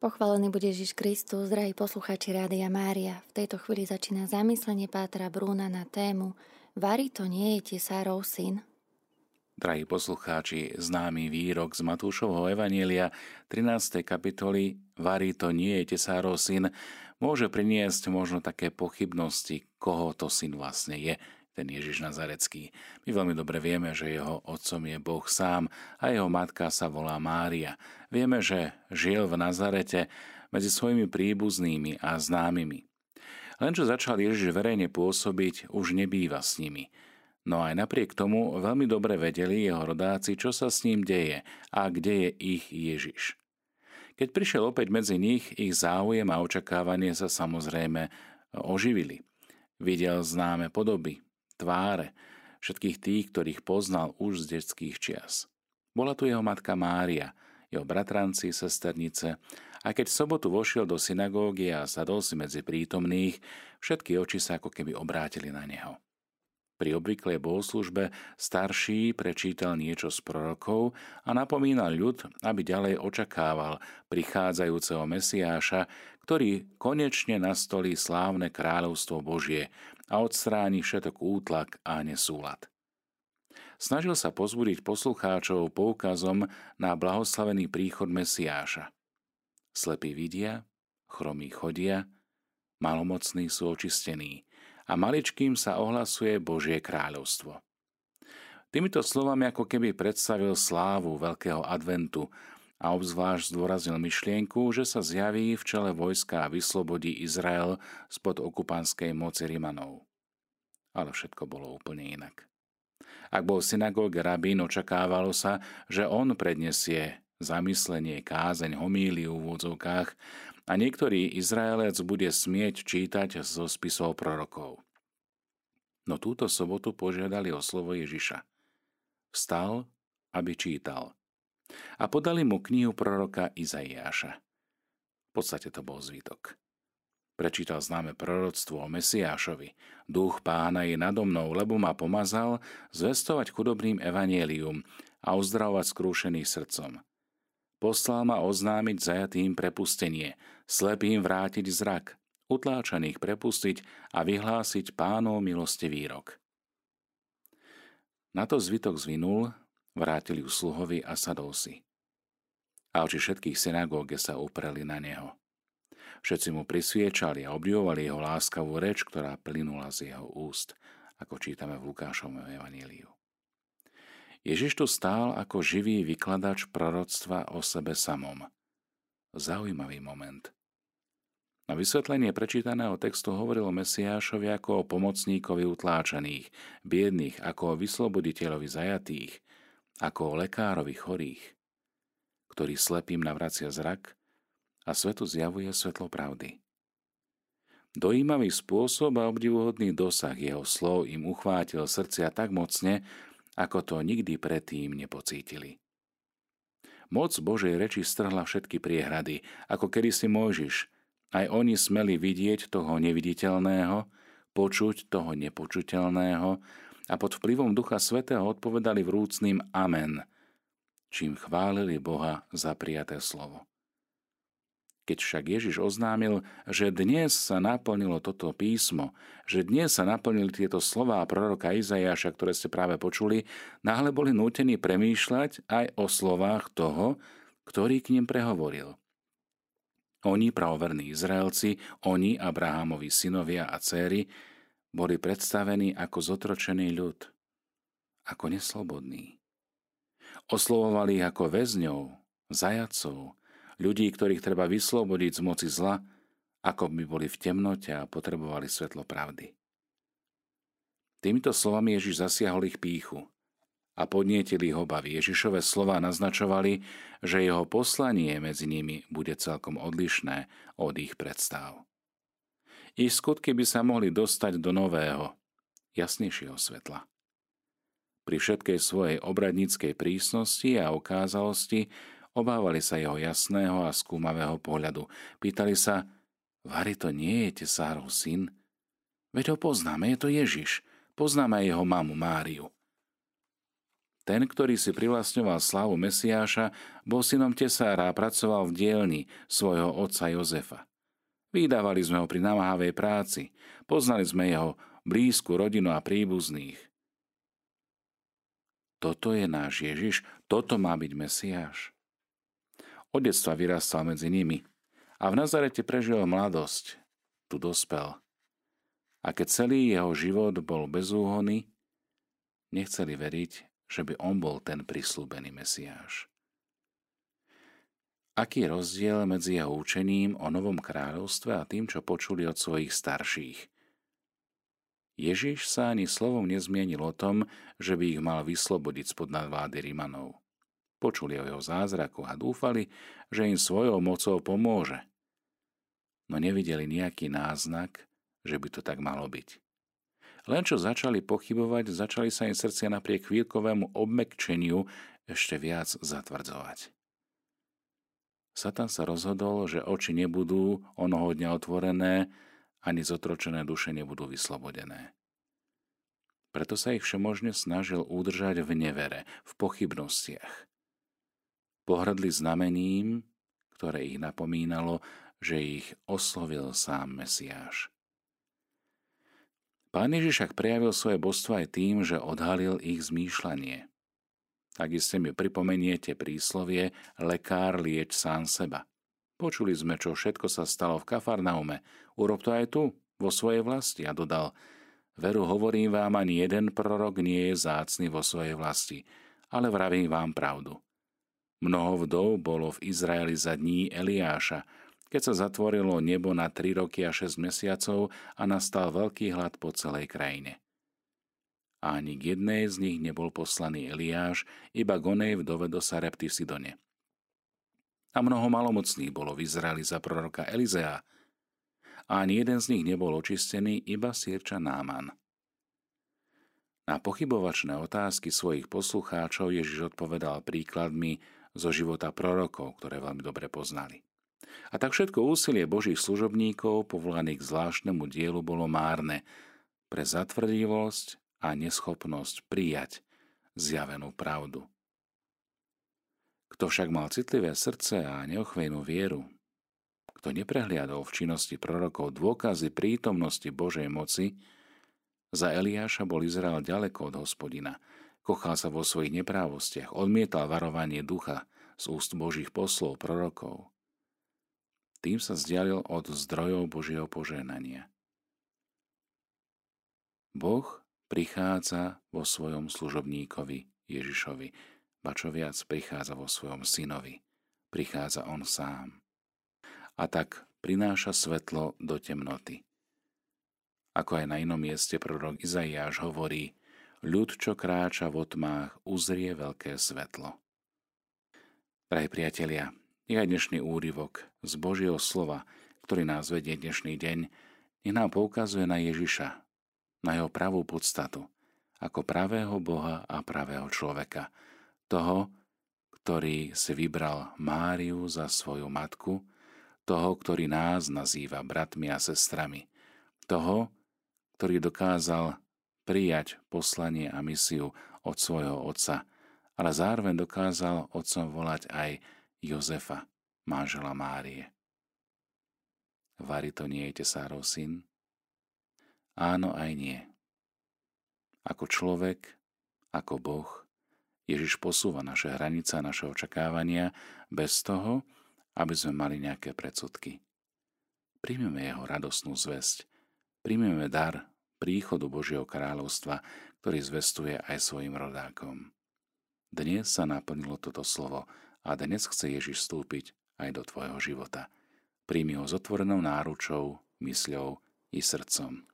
Pochválený bude Ježiš Kristus, drahí poslucháči Rádia Mária. V tejto chvíli začína zamyslenie Pátra Brúna na tému Vary to nie je tesárov syn? Drahí poslucháči, známy výrok z Matúšovho Evanielia 13. kapitoly Vary to nie je tesárov syn môže priniesť možno také pochybnosti, koho to syn vlastne je ten Ježiš Nazarecký. My veľmi dobre vieme, že jeho otcom je Boh sám a jeho matka sa volá Mária. Vieme, že žil v Nazarete medzi svojimi príbuznými a známymi. Len čo začal Ježiš verejne pôsobiť, už nebýva s nimi. No aj napriek tomu veľmi dobre vedeli jeho rodáci, čo sa s ním deje a kde je ich Ježiš. Keď prišiel opäť medzi nich, ich záujem a očakávanie sa samozrejme oživili. Videl známe podoby, tváre všetkých tých, ktorých poznal už z detských čias. Bola tu jeho matka Mária, jeho bratranci, sesternice a keď v sobotu vošiel do synagógy a sadol si medzi prítomných, všetky oči sa ako keby obrátili na neho. Pri obvyklej bohoslužbe starší prečítal niečo z prorokov a napomínal ľud, aby ďalej očakával prichádzajúceho Mesiáša, ktorý konečne nastolí slávne kráľovstvo Božie a odstráni všetok útlak a nesúlad. Snažil sa pozbudiť poslucháčov poukazom na blahoslavený príchod Mesiáša. Slepí vidia, chromí chodia, malomocní sú očistení – a maličkým sa ohlasuje Božie kráľovstvo. Týmito slovami ako keby predstavil slávu veľkého adventu a obzvlášť zdôraznil myšlienku, že sa zjaví v čele vojska a vyslobodí Izrael spod okupanskej moci Rimanov. Ale všetko bolo úplne inak. Ak bol v rabín, očakávalo sa, že on prednesie zamyslenie, kázeň, homíliu v úvodzovkách a niektorý Izraelec bude smieť čítať zo spisov prorokov. No túto sobotu požiadali o slovo Ježiša. Vstal, aby čítal. A podali mu knihu proroka Izaiáša. V podstate to bol zvítok. Prečítal známe proroctvo o Mesiášovi. Duch pána je nado mnou, lebo ma pomazal zvestovať chudobným evanielium a uzdravovať skrúšený srdcom. Poslal ma oznámiť zajatým prepustenie, slepým vrátiť zrak, utláčaných prepustiť a vyhlásiť pánov milostivý rok. Na to zvytok zvinul, vrátili ju sluhovi a sadol si. A oči všetkých synagóge sa upreli na neho. Všetci mu prisviečali a obdivovali jeho láskavú reč, ktorá plynula z jeho úst, ako čítame v Lukášovom evaníliu. Ježiš tu stál ako živý vykladač proroctva o sebe samom. Zaujímavý moment. Na vysvetlenie prečítaného textu hovoril Mesiášovi ako o pomocníkovi utláčaných, biedných, ako o vysloboditeľovi zajatých, ako o lekárovi chorých, ktorý slepým navracia zrak a svetu zjavuje svetlo pravdy. Dojímavý spôsob a obdivuhodný dosah jeho slov im uchvátil srdcia tak mocne, ako to nikdy predtým nepocítili. Moc Božej reči strhla všetky priehrady, ako kedy si Mojžiš. Aj oni smeli vidieť toho neviditeľného, počuť toho nepočuteľného a pod vplyvom Ducha Svetého odpovedali vrúcným Amen, čím chválili Boha za prijaté slovo. Keď však Ježiš oznámil, že dnes sa naplnilo toto písmo, že dnes sa naplnili tieto slová proroka Izajaša, ktoré ste práve počuli, náhle boli nútení premýšľať aj o slovách toho, ktorý k ním prehovoril. Oni, pravoverní Izraelci, oni, Abrahamovi synovia a céry, boli predstavení ako zotročený ľud, ako neslobodný. Oslovovali ich ako väzňov, zajacov, ľudí, ktorých treba vyslobodiť z moci zla, ako by boli v temnote a potrebovali svetlo pravdy. Týmito slovami Ježiš zasiahol ich píchu a podnietili ho obavy. Ježišové slova naznačovali, že jeho poslanie medzi nimi bude celkom odlišné od ich predstav. Ich skutky by sa mohli dostať do nového, jasnejšieho svetla. Pri všetkej svojej obradníckej prísnosti a okázalosti Obávali sa jeho jasného a skúmavého pohľadu. Pýtali sa, Vary to nie je tesárov syn? Veď ho poznáme, je to Ježiš. Poznáme aj jeho mamu Máriu. Ten, ktorý si privlastňoval slávu Mesiáša, bol synom tesára a pracoval v dielni svojho otca Jozefa. Vydávali sme ho pri namáhavej práci, poznali sme jeho blízku rodinu a príbuzných. Toto je náš Ježiš, toto má byť Mesiáš. Od detstva vyrastal medzi nimi a v Nazarete prežil mladosť, tu dospel. A keď celý jeho život bol bezúhony, nechceli veriť, že by on bol ten prislúbený Mesiáš. Aký je rozdiel medzi jeho učením o novom kráľovstve a tým, čo počuli od svojich starších? Ježiš sa ani slovom nezmienil o tom, že by ich mal vyslobodiť spod nadvlády Rimanov. Počuli o jeho zázraku a dúfali, že im svojou mocou pomôže. No nevideli nejaký náznak, že by to tak malo byť. Len čo začali pochybovať, začali sa im srdcia napriek chvíľkovému obmekčeniu ešte viac zatvrdzovať. Satan sa rozhodol, že oči nebudú onoho dňa otvorené, ani zotročené duše nebudú vyslobodené. Preto sa ich všemožne snažil udržať v nevere, v pochybnostiach. Pohrdli znamením, ktoré ich napomínalo, že ich oslovil sám Mesiáš. Pán Ježiš však prejavil svoje božstvo aj tým, že odhalil ich zmýšľanie. iste mi pripomeniete príslovie lekár lieč sám seba. Počuli sme, čo všetko sa stalo v Kafarnaume. Urob to aj tu, vo svojej vlasti. A dodal, veru hovorím vám, ani jeden prorok nie je zácný vo svojej vlasti, ale vravím vám pravdu. Mnoho vdov bolo v Izraeli za dní Eliáša, keď sa zatvorilo nebo na 3 roky a 6 mesiacov a nastal veľký hlad po celej krajine. A ani k jednej z nich nebol poslaný Eliáš, iba Gonej vdove do Sarepty v Sidone. A mnoho malomocných bolo v Izraeli za proroka Elizea, a ani jeden z nich nebol očistený, iba sírča Náman. Na pochybovačné otázky svojich poslucháčov Ježiš odpovedal príkladmi zo života prorokov, ktoré veľmi dobre poznali. A tak všetko úsilie Božích služobníkov povolaných k zvláštnemu dielu bolo márne pre zatvrdivosť a neschopnosť prijať zjavenú pravdu. Kto však mal citlivé srdce a neochvejnú vieru, kto neprehliadol v činnosti prorokov dôkazy prítomnosti Božej moci, za Eliáša bol Izrael ďaleko od hospodina, kochal sa vo svojich neprávostiach, odmietal varovanie ducha z úst Božích poslov prorokov. Tým sa zdialil od zdrojov Božieho požehnania. Boh prichádza vo svojom služobníkovi Ježišovi, ba čo viac prichádza vo svojom synovi. Prichádza on sám. A tak prináša svetlo do temnoty. Ako aj na inom mieste prorok Izaiáš hovorí, ľud, čo kráča v otmách, uzrie veľké svetlo. Drahí priatelia, nech aj dnešný úryvok z Božieho slova, ktorý nás vedie dnešný deň, nech nám poukazuje na Ježiša, na jeho pravú podstatu, ako pravého Boha a pravého človeka, toho, ktorý si vybral Máriu za svoju matku, toho, ktorý nás nazýva bratmi a sestrami, toho, ktorý dokázal prijať poslanie a misiu od svojho otca, ale zároveň dokázal otcom volať aj Jozefa, manžela Márie. Vary to nie je tesárov syn? Áno aj nie. Ako človek, ako Boh, Ježiš posúva naše hranice a naše očakávania bez toho, aby sme mali nejaké predsudky. Príjmeme jeho radosnú zväzť, príjmeme dar príchodu Božieho kráľovstva, ktorý zvestuje aj svojim rodákom. Dnes sa naplnilo toto slovo a dnes chce Ježiš vstúpiť aj do tvojho života. Príjmi ho s otvorenou náručou, mysľou i srdcom.